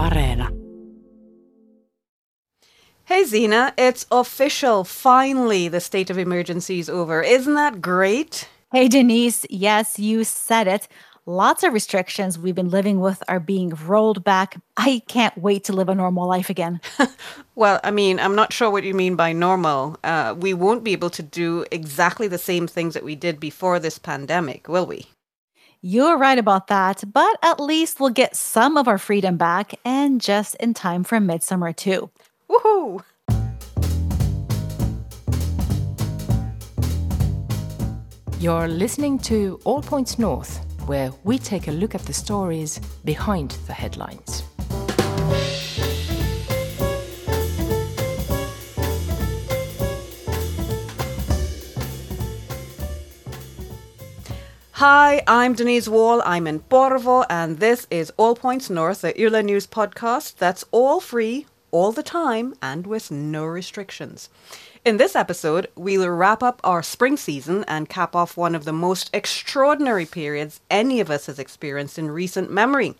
Areena. Hey Zena, it's official. Finally, the state of emergency is over. Isn't that great? Hey Denise, yes, you said it. Lots of restrictions we've been living with are being rolled back. I can't wait to live a normal life again. well, I mean, I'm not sure what you mean by normal. Uh, we won't be able to do exactly the same things that we did before this pandemic, will we? You're right about that, but at least we'll get some of our freedom back and just in time for midsummer, too. Woohoo! You're listening to All Points North, where we take a look at the stories behind the headlines. Hi, I'm Denise Wall. I'm in Porvoo, and this is All Points North, the Yle News podcast that's all free, all the time, and with no restrictions. In this episode, we'll wrap up our spring season and cap off one of the most extraordinary periods any of us has experienced in recent memory.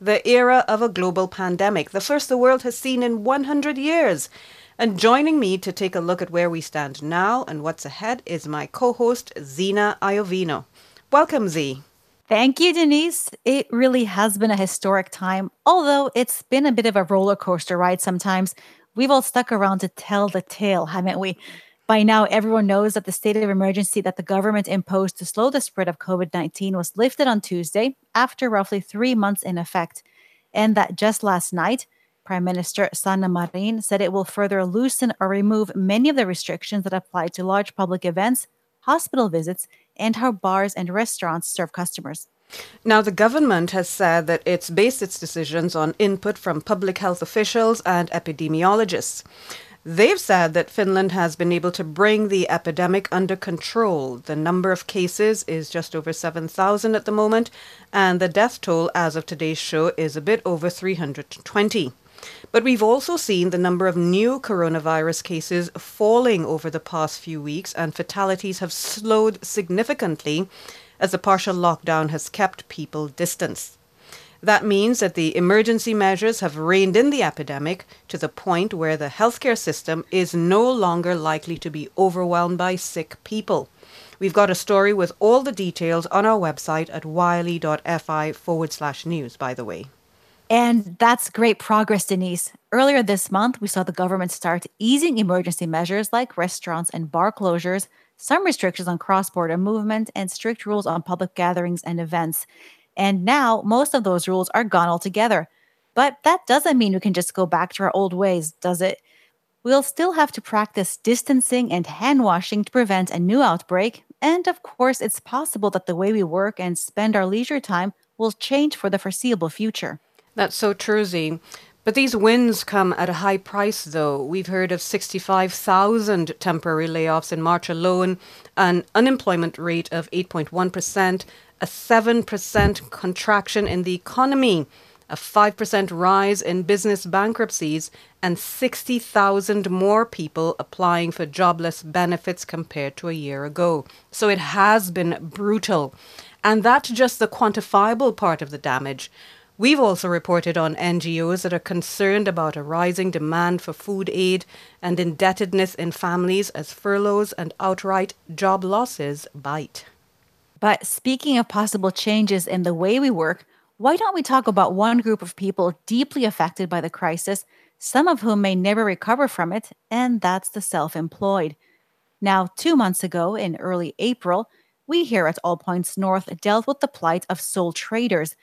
The era of a global pandemic, the first the world has seen in 100 years. And joining me to take a look at where we stand now and what's ahead is my co host, Zena Iovino. Welcome, Z. Thank you, Denise. It really has been a historic time, although it's been a bit of a roller coaster ride sometimes. We've all stuck around to tell the tale, haven't we? By now, everyone knows that the state of emergency that the government imposed to slow the spread of COVID 19 was lifted on Tuesday after roughly three months in effect, and that just last night, Prime Minister Sanna Marin said it will further loosen or remove many of the restrictions that apply to large public events, hospital visits, and how bars and restaurants serve customers. Now, the government has said that it's based its decisions on input from public health officials and epidemiologists. They've said that Finland has been able to bring the epidemic under control. The number of cases is just over 7,000 at the moment, and the death toll as of today's show is a bit over 320. But we've also seen the number of new coronavirus cases falling over the past few weeks, and fatalities have slowed significantly as the partial lockdown has kept people distanced. That means that the emergency measures have reined in the epidemic to the point where the healthcare system is no longer likely to be overwhelmed by sick people. We've got a story with all the details on our website at yle.fi forward slash news, by the way. And that's great progress, Denise. Earlier this month, we saw the government start easing emergency measures like restaurants and bar closures, some restrictions on cross border movement, and strict rules on public gatherings and events. And now, most of those rules are gone altogether. But that doesn't mean we can just go back to our old ways, does it? We'll still have to practice distancing and hand washing to prevent a new outbreak. And of course, it's possible that the way we work and spend our leisure time will change for the foreseeable future. That's so true, Z. But these wins come at a high price, though. We've heard of 65,000 temporary layoffs in March alone, an unemployment rate of 8.1%, a 7% contraction in the economy, a 5% rise in business bankruptcies, and 60,000 more people applying for jobless benefits compared to a year ago. So it has been brutal. And that's just the quantifiable part of the damage. We've also reported on NGOs that are concerned about a rising demand for food aid and indebtedness in families as furloughs and outright job losses bite. But speaking of possible changes in the way we work, why don't we talk about one group of people deeply affected by the crisis, some of whom may never recover from it, and that's the self employed. Now, two months ago, in early April, we here at All Points North dealt with the plight of sole traders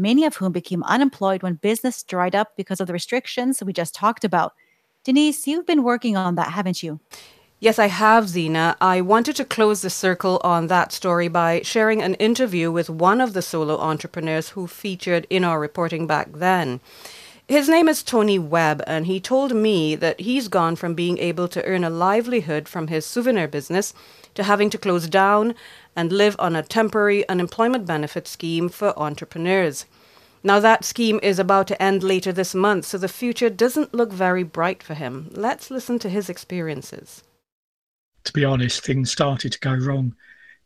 many of whom became unemployed when business dried up because of the restrictions we just talked about. Denise, you've been working on that, haven't you? Yes, I have, Zena. I wanted to close the circle on that story by sharing an interview with one of the solo entrepreneurs who featured in our reporting back then. His name is Tony Webb, and he told me that he's gone from being able to earn a livelihood from his souvenir business to having to close down and live on a temporary unemployment benefit scheme for entrepreneurs. Now, that scheme is about to end later this month, so the future doesn't look very bright for him. Let's listen to his experiences. To be honest, things started to go wrong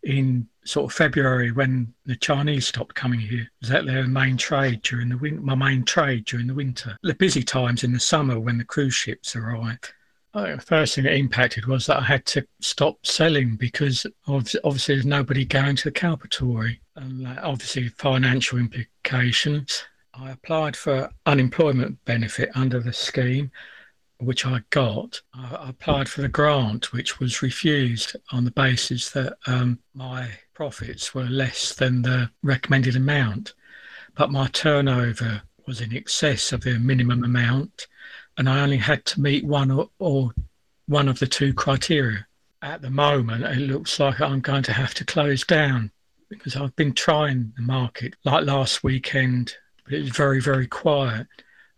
in sort of February when the Chinese stopped coming here. Was that their main trade during the winter? My main trade during the winter. The busy times in the summer when the cruise ships arrive. the uh, first thing that impacted was that I had to stop selling because obviously there's nobody going to the Kauppatori, and obviously financial implications. I applied for unemployment benefit under the scheme which I got, I applied for the grant, which was refused on the basis that um, my profits were less than the recommended amount. But my turnover was in excess of the minimum amount, and I only had to meet one or, or one of the two criteria. At the moment, it looks like I'm going to have to close down because I've been trying the market like last weekend, but it was very, very quiet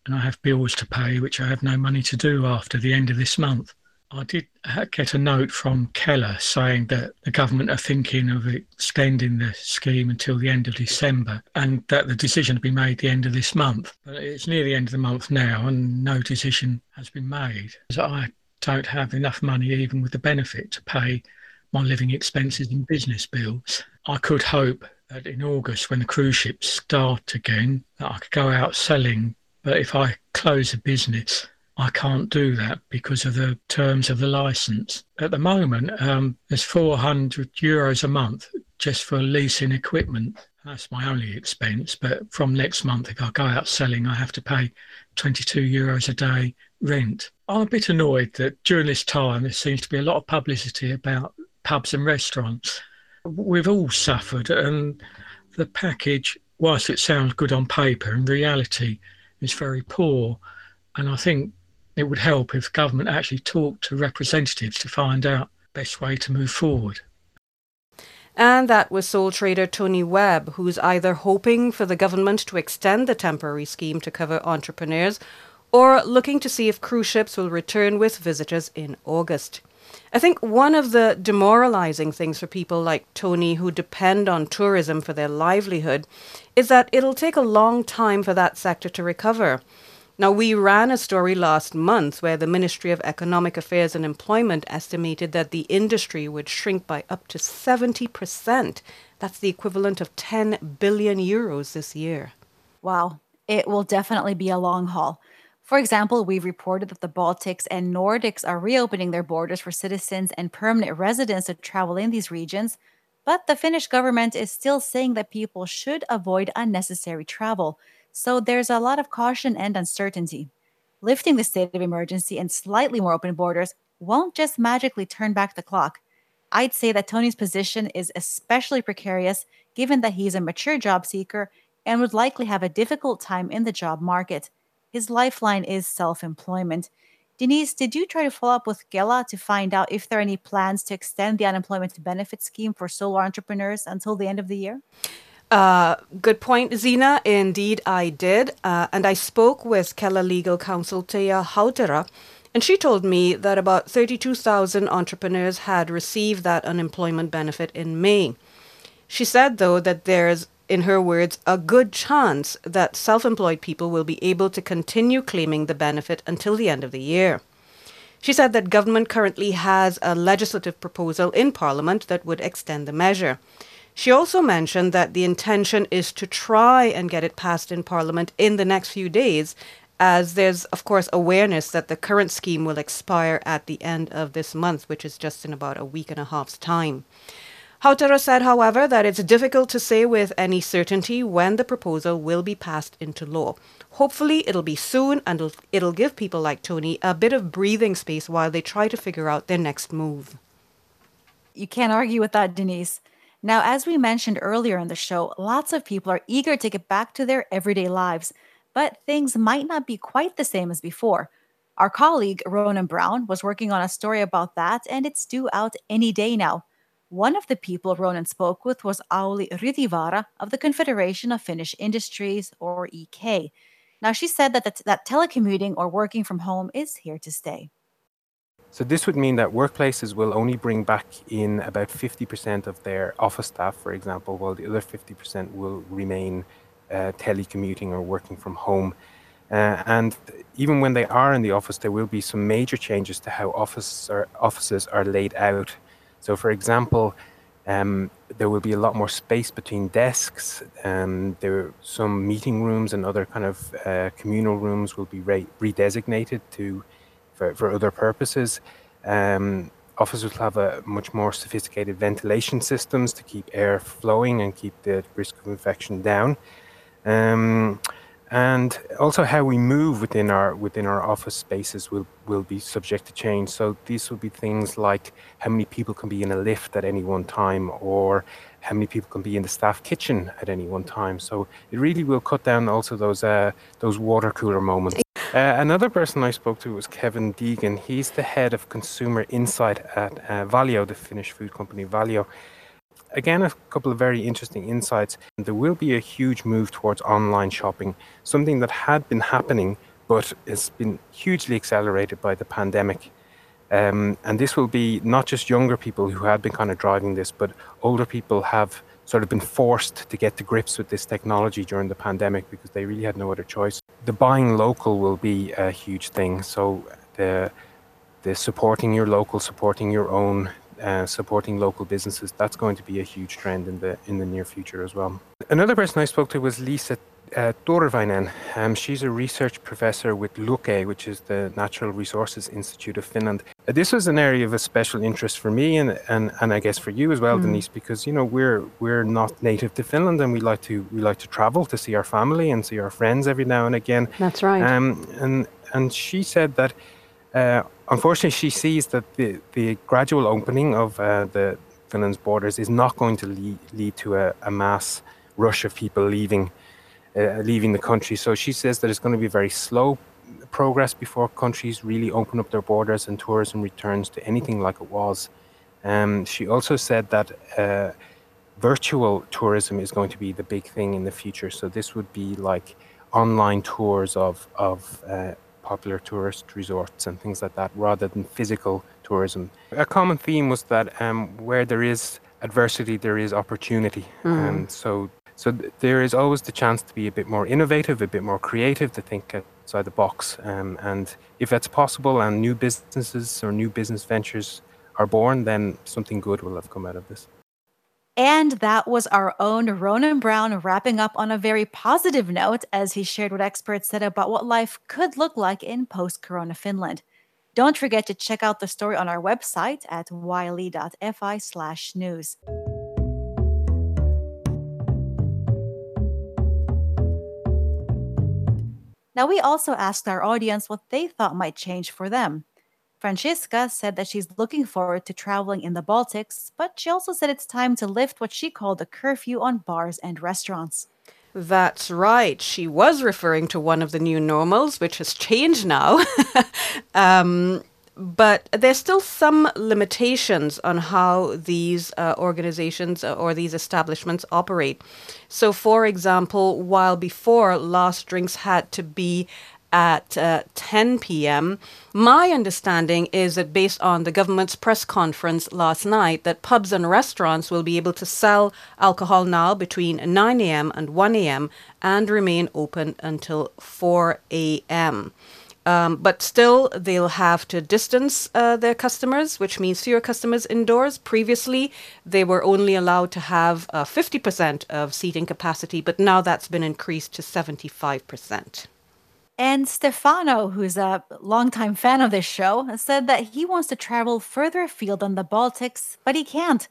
and I have bills to pay, which I have no money to do after the end of this month. I did get a note from Kela saying that the government are thinking of extending the scheme until the end of December and that the decision will be made the end of this month. But it's near the end of the month now and no decision has been made. So I don't have enough money even with the benefit to pay my living expenses and business bills. I could hope that in August when the cruise ships start again that I could go out selling but if I close a business, I can't do that because of the terms of the license. At the moment, um, there's 400 euros a month just for leasing equipment. That's my only expense. But from next month, if I go out selling, I have to pay 22 euros a day rent. I'm a bit annoyed that during this time, there seems to be a lot of publicity about pubs and restaurants. We've all suffered, and the package, whilst it sounds good on paper, in reality, is very poor. And I think it would help if government actually talked to representatives to find out best way to move forward. And that was sole trader Tony Webb, who's either hoping for the government to extend the temporary scheme to cover entrepreneurs or looking to see if cruise ships will return with visitors in August. I think one of the demoralizing things for people like Tony who depend on tourism for their livelihood is that it'll take a long time for that sector to recover. Now, we ran a story last month where the Ministry of Economic Affairs and Employment estimated that the industry would shrink by up to 70%. That's the equivalent of 10 billion euros this year. Wow, it will definitely be a long haul. For example, we've reported that the Baltics and Nordics are reopening their borders for citizens and permanent residents to travel in these regions, but the Finnish government is still saying that people should avoid unnecessary travel, so there's a lot of caution and uncertainty. Lifting the state of emergency and slightly more open borders won't just magically turn back the clock. I'd say that Tony's position is especially precarious given that he's a mature job seeker and would likely have a difficult time in the job market. His lifeline is self employment. Denise, did you try to follow up with Kela to find out if there are any plans to extend the unemployment benefit scheme for solo entrepreneurs until the end of the year? Uh, good point, Zena. Indeed, I did. Uh, and I spoke with Kela legal counsel Teija Hautera, and she told me that about 32,000 entrepreneurs had received that unemployment benefit in May. She said, though, that there's in her words, a good chance that self employed people will be able to continue claiming the benefit until the end of the year. She said that government currently has a legislative proposal in Parliament that would extend the measure. She also mentioned that the intention is to try and get it passed in Parliament in the next few days, as there's, of course, awareness that the current scheme will expire at the end of this month, which is just in about a week and a half's time. Hautera said, however, that it's difficult to say with any certainty when the proposal will be passed into law. Hopefully, it'll be soon and it'll, it'll give people like Tony a bit of breathing space while they try to figure out their next move. You can't argue with that, Denise. Now, as we mentioned earlier in the show, lots of people are eager to get back to their everyday lives, but things might not be quite the same as before. Our colleague, Ronan Brown, was working on a story about that, and it's due out any day now. One of the people Ronan spoke with was Auli Rytivaara of the Confederation of Finnish Industries, or EK. Now, she said that, the, that telecommuting or working from home is here to stay. So, this would mean that workplaces will only bring back in about 50% of their office staff, for example, while the other 50% will remain uh, telecommuting or working from home. Uh, and even when they are in the office, there will be some major changes to how office offices are laid out so, for example, Um, there will be a lot more space between desks. Um, there some meeting rooms and other kind of uh, communal rooms will be re- redesignated to for, for other purposes. Um, offices will have a much more sophisticated ventilation systems to keep air flowing and keep the risk of infection down. Um, and also how we move within our within our office spaces will will be subject to change. So these will be things like how many people can be in a lift at any one time or how many people can be in the staff kitchen at any one time. So it really will cut down also those uh, those water cooler moments. Uh, another person I spoke to was Kevin Deegan. He's the head of consumer insight at uh, Valio, the Finnish food company Valio again, a couple of very interesting insights. There will be a huge move towards online shopping, something that had been happening but has been hugely accelerated by the pandemic. Um, and this will be not just younger people who had been kind of driving this, but older people have sort of been forced to get to grips with this technology during the pandemic because they really had no other choice. The buying local will be a huge thing. So the the supporting your local, supporting your own, uh, supporting local businesses, that's going to be a huge trend in the in the near future as well. Another person I spoke to was Lisa uh, Tyrväinen. Um, she's a research professor with Luke, which is the Natural Resources Institute of Finland. Uh, this was an area of a special interest for me and, and, and I guess for you as well, mm. Denise, because you know we're we're not native to Finland and we like to we like to travel to see our family and see our friends every now and again. That's right. Um, and and she said that uh, unfortunately, she sees that the, the gradual opening of uh, the Finland's borders is not going to lead, lead to a, a mass rush of people leaving uh, leaving the country. So she says that it's going to be very slow progress before countries really open up their borders and tourism returns to anything like it was. Um, she also said that uh, virtual tourism is going to be the big thing in the future. So this would be like online tours of of uh, popular tourist resorts and things like that rather than physical tourism. A common theme was that um, where there is adversity, there is opportunity. Mm. Um, so so th- there is always the chance to be a bit more innovative, a bit more creative, to think outside the box. Um, and if that's possible and new businesses or new business ventures are born, then something good will have come out of this. And that was our own Ronan Brown wrapping up on a very positive note as he shared what experts said about what life could look like in post corona Finland. Don't forget to check out the story on our website at yle.fi slash news. Now, we also asked our audience what they thought might change for them. Francisca said that she's looking forward to traveling in the Baltics, but she also said it's time to lift what she called a curfew on bars and restaurants. That's right. She was referring to one of the new normals, which has changed now. um, but there's still some limitations on how these uh, organizations or these establishments operate. So, for example, while before last drinks had to be at uh, 10 p.m. My understanding is that based on the government's press conference last night, that pubs and restaurants will be able to sell alcohol now between 9 a.m. and 1 a.m. and remain open until 4 a.m. Um, but still, they'll have to distance uh, their customers, which means fewer customers indoors. Previously, they were only allowed to have uh, 50% of seating capacity, but now that's been increased to 75%. And Stefano, who's a longtime fan of this show, said that he wants to travel further afield than the Baltics, but he can't.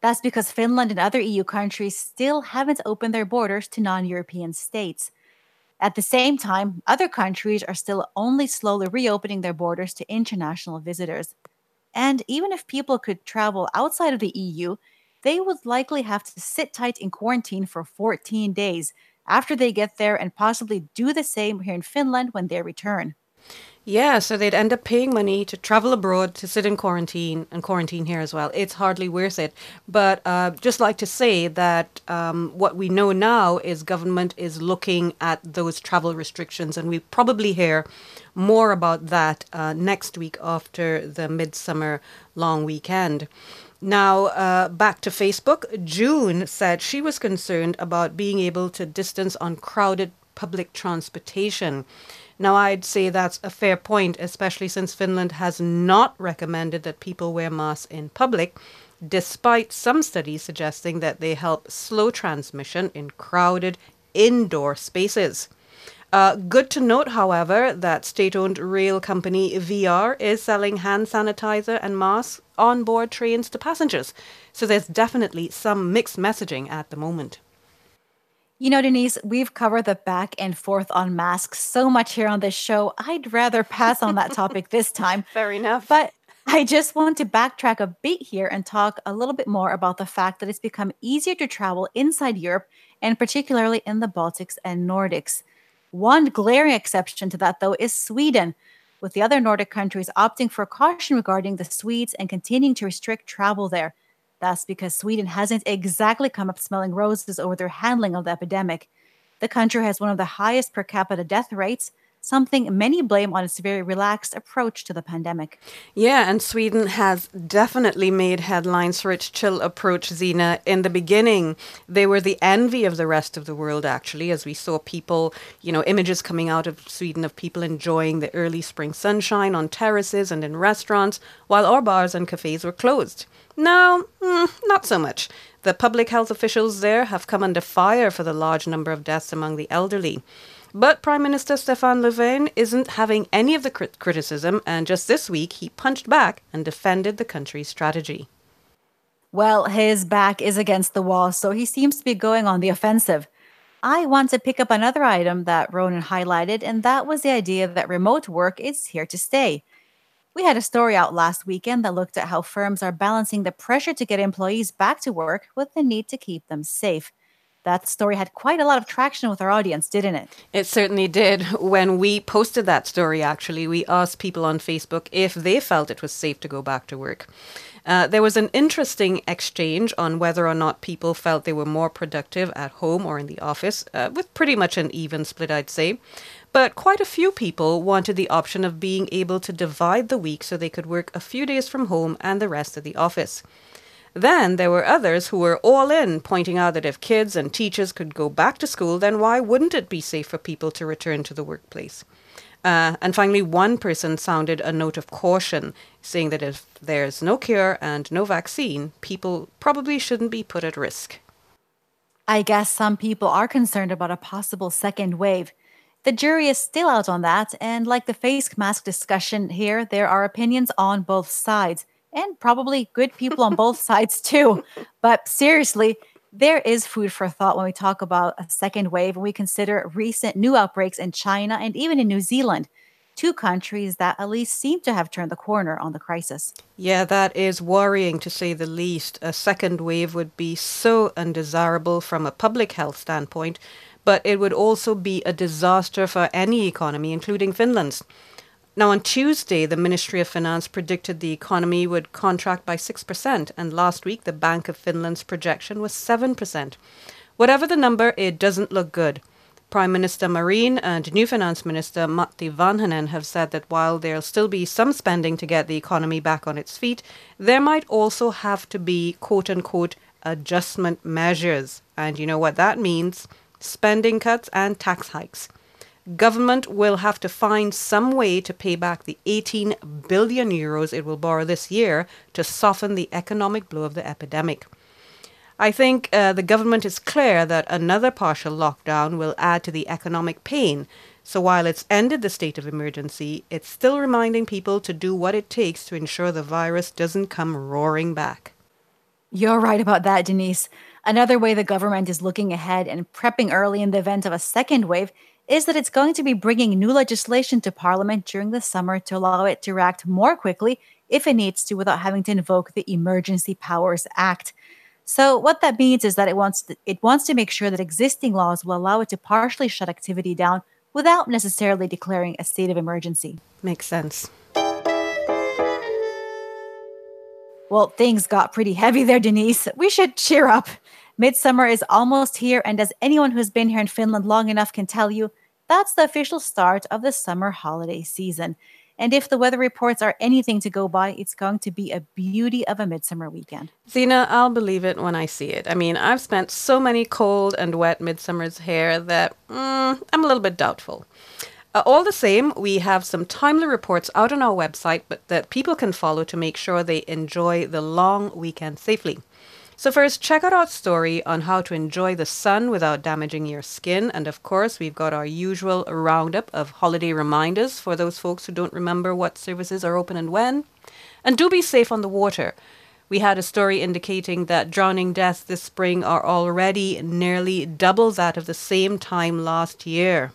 That's because Finland and other EU countries still haven't opened their borders to non European states. At the same time, other countries are still only slowly reopening their borders to international visitors. And even if people could travel outside of the EU, they would likely have to sit tight in quarantine for 14 days after they get there and possibly do the same here in Finland when they return. Yeah, so they'd end up paying money to travel abroad to sit in quarantine and quarantine here as well. It's hardly worth it. But uh, just like to say that um, what we know now is government is looking at those travel restrictions, and we probably hear more about that uh, next week after the midsummer long weekend. Now, uh, back to Facebook. June said she was concerned about being able to distance on crowded public transportation. Now, I'd say that's a fair point, especially since Finland has not recommended that people wear masks in public. despite some studies suggesting that they help slow transmission in crowded indoor spaces. Uh, good to note, however, that state owned rail company VR is selling hand sanitizer and masks on board trains to passengers. So there's definitely some mixed messaging at the moment. You know, Denise, we've covered the back and forth on masks so much here on this show. I'd rather pass on that topic this time. Fair enough. But I just want to backtrack a bit here and talk a little bit more about the fact that it's become easier to travel inside Europe and particularly in the Baltics and Nordics. One glaring exception to that, though, is Sweden, with the other Nordic countries opting for caution regarding the Swedes and continuing to restrict travel there. That's because Sweden hasn't exactly come up smelling roses over their handling of the epidemic. The country has one of the highest per capita death rates, something many blame on its very relaxed approach to the pandemic. Yeah, and Sweden has definitely made headlines for its chill approach, Zena. In the beginning, they were the envy of the rest of the world, actually, as we saw people, you know, images coming out of Sweden of people enjoying the early spring sunshine on terraces and in restaurants, while our bars and cafes were closed. Now, mm, not so much. The public health officials there have come under fire for the large number of deaths among the elderly. But Prime Minister Stefan Löfven isn't having any of the crit- criticism, and just this week he punched back and defended the country's strategy. Well, his back is against the wall, so he seems to be going on the offensive. I want to pick up another item that Ronan highlighted, and that was the idea that remote work is here to stay. We had a story out last weekend that looked at how firms are balancing the pressure to get employees back to work with the need to keep them safe. That story had quite a lot of traction with our audience, didn't it? It certainly did. When we posted that story, actually, we asked people on Facebook if they felt it was safe to go back to work. Uh, there was an interesting exchange on whether or not people felt they were more productive at home or in the office, uh, with pretty much an even split, I'd say. But quite a few people wanted the option of being able to divide the week so they could work a few days from home and the rest at the office. Then there were others who were all in, pointing out that if kids and teachers could go back to school, then why wouldn't it be safe for people to return to the workplace? Uh, and finally, one person sounded a note of caution, saying that if there's no cure and no vaccine, people probably shouldn't be put at risk. I guess some people are concerned about a possible second wave. The jury is still out on that, and like the face mask discussion here, there are opinions on both sides and probably good people on both sides too. But seriously, there is food for thought when we talk about a second wave and we consider recent new outbreaks in China and even in New Zealand, two countries that at least seem to have turned the corner on the crisis. Yeah, that is worrying to say the least. A second wave would be so undesirable from a public health standpoint, but it would also be a disaster for any economy, including Finland's. Now, on Tuesday, the Ministry of Finance predicted the economy would contract by 6%, and last week, the Bank of Finland's projection was 7%. Whatever the number, it doesn't look good. Prime Minister Marin and new Finance Minister Matti Vanhanen have said that while there'll still be some spending to get the economy back on its feet, there might also have to be quote unquote adjustment measures. And you know what that means? Spending cuts and tax hikes government will have to find some way to pay back the 18 billion euros it will borrow this year to soften the economic blow of the epidemic. I think uh, the government is clear that another partial lockdown will add to the economic pain. So while it's ended the state of emergency, it's still reminding people to do what it takes to ensure the virus doesn't come roaring back. You're right about that, Denise. Another way the government is looking ahead and prepping early in the event of a second wave is that it's going to be bringing new legislation to Parliament during the summer to allow it to act more quickly if it needs to without having to invoke the Emergency Powers Act. So what that means is that it wants to, it wants to make sure that existing laws will allow it to partially shut activity down without necessarily declaring a state of emergency. Makes sense. Well, things got pretty heavy there, Denise. We should cheer up. Midsummer is almost here, and as anyone who's been here in Finland long enough can tell you, that's the official start of the summer holiday season. And if the weather reports are anything to go by, it's going to be a beauty of a midsummer weekend. Zena, I'll believe it when I see it. I mean, I've spent so many cold and wet midsummers here that mm, I'm a little bit doubtful. Uh, all the same, we have some timely reports out on our website but that people can follow to make sure they enjoy the long weekend safely. So, first, check out our story on how to enjoy the sun without damaging your skin. And of course, we've got our usual roundup of holiday reminders for those folks who don't remember what services are open and when. And do be safe on the water. We had a story indicating that drowning deaths this spring are already nearly double that of the same time last year.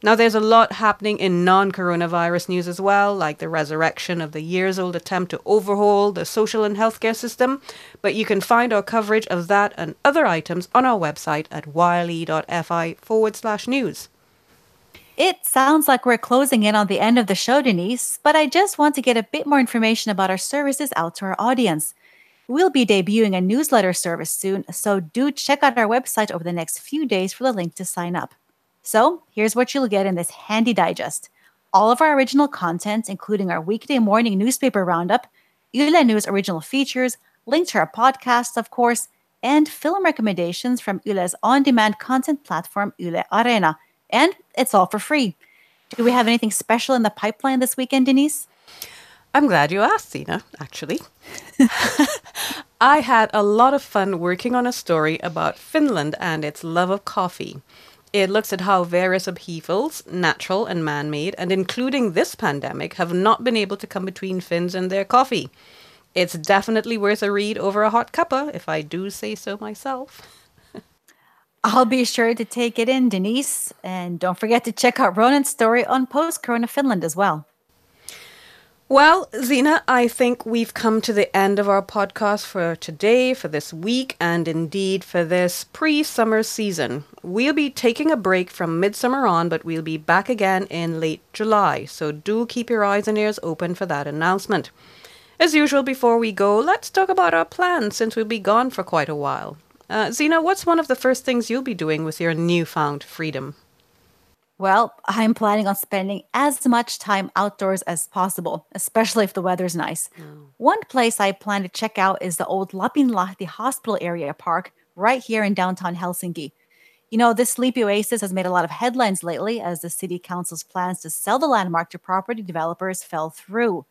Now, there's a lot happening in non coronavirus news as well, like the resurrection of the years old attempt to overhaul the social and healthcare system. But you can find our coverage of that and other items on our website at yle.fi forward slash news. It sounds like we're closing in on the end of the show, Denise, but I just want to get a bit more information about our services out to our audience. We'll be debuting a newsletter service soon, so do check out our website over the next few days for the link to sign up. So, here's what you'll get in this handy digest all of our original content, including our weekday morning newspaper roundup, Yle News original features, links to our podcasts, of course, and film recommendations from Yle's on demand content platform, Yle Areena. And it's all for free. Do we have anything special in the pipeline this weekend, Denise? I'm glad you asked, Zena, actually. I had a lot of fun working on a story about Finland and its love of coffee. It looks at how various upheavals, natural and man made, and including this pandemic, have not been able to come between Finns and their coffee. It's definitely worth a read over a hot cuppa, if I do say so myself. I'll be sure to take it in, Denise. And don't forget to check out Ronan's story on post Corona Finland as well. Well, Zena, I think we've come to the end of our podcast for today, for this week, and indeed for this pre summer season. We'll be taking a break from midsummer on, but we'll be back again in late July, so do keep your eyes and ears open for that announcement. As usual, before we go, let's talk about our plans since we'll be gone for quite a while. Uh, Zena, what's one of the first things you'll be doing with your newfound freedom? Well, I'm planning on spending as much time outdoors as possible, especially if the weather's nice. Mm. One place I plan to check out is the old Lapinlahti Hospital Area Park right here in downtown Helsinki. You know, this sleepy oasis has made a lot of headlines lately as the city council's plans to sell the landmark to property developers fell through.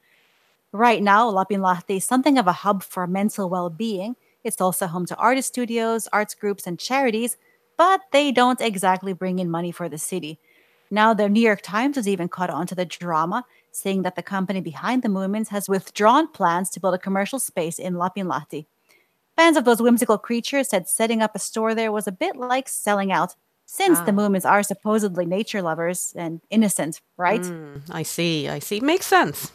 Right now, Lapinlahti is something of a hub for mental well being. It's also home to artist studios, arts groups, and charities, but they don't exactly bring in money for the city. Now, the New York Times has even caught on to the drama, saying that the company behind the Moomins has withdrawn plans to build a commercial space in Lapinlahti. Fans of those whimsical creatures said setting up a store there was a bit like selling out, since ah. the Moomins are supposedly nature lovers and innocent, right? Mm, I see, I see. Makes sense.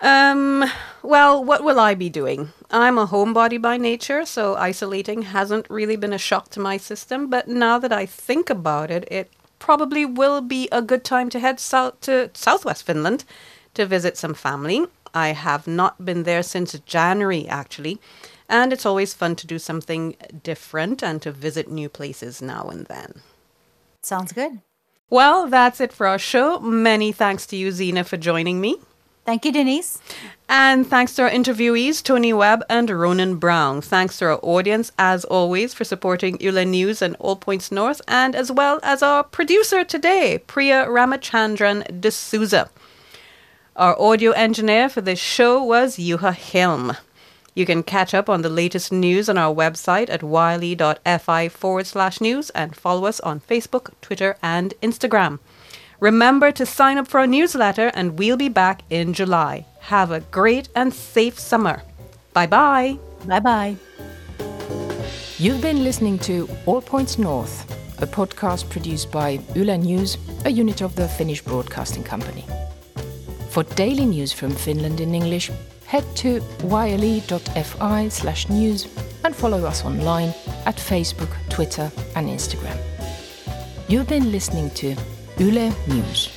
Um, well, what will I be doing? I'm a homebody by nature, so isolating hasn't really been a shock to my system, but now that I think about it, it probably will be a good time to head south to southwest Finland to visit some family. I have not been there since January, actually, and it's always fun to do something different and to visit new places now and then. Sounds good. Well, that's it for our show. Many thanks to you, Zena, for joining me. Thank you, Denise. And thanks to our interviewees, Tony Webb and Ronan Brown. Thanks to our audience, as always, for supporting Yle News and All Points North, and as well as our producer today, Priya Ramachandran D'Souza. Our audio engineer for this show was Juha Hilm. You can catch up on the latest news on our website at yle.fi forward slash news and follow us on Facebook, Twitter, and Instagram. Remember to sign up for our newsletter, and we'll be back in July. Have a great and safe summer. Bye bye. Bye bye. You've been listening to All Points North, a podcast produced by Yle News, a unit of the Finnish Broadcasting Company. For daily news from Finland in English, head to yle.fi slash news and follow us online at Facebook, Twitter, and Instagram. You've been listening to Yle News.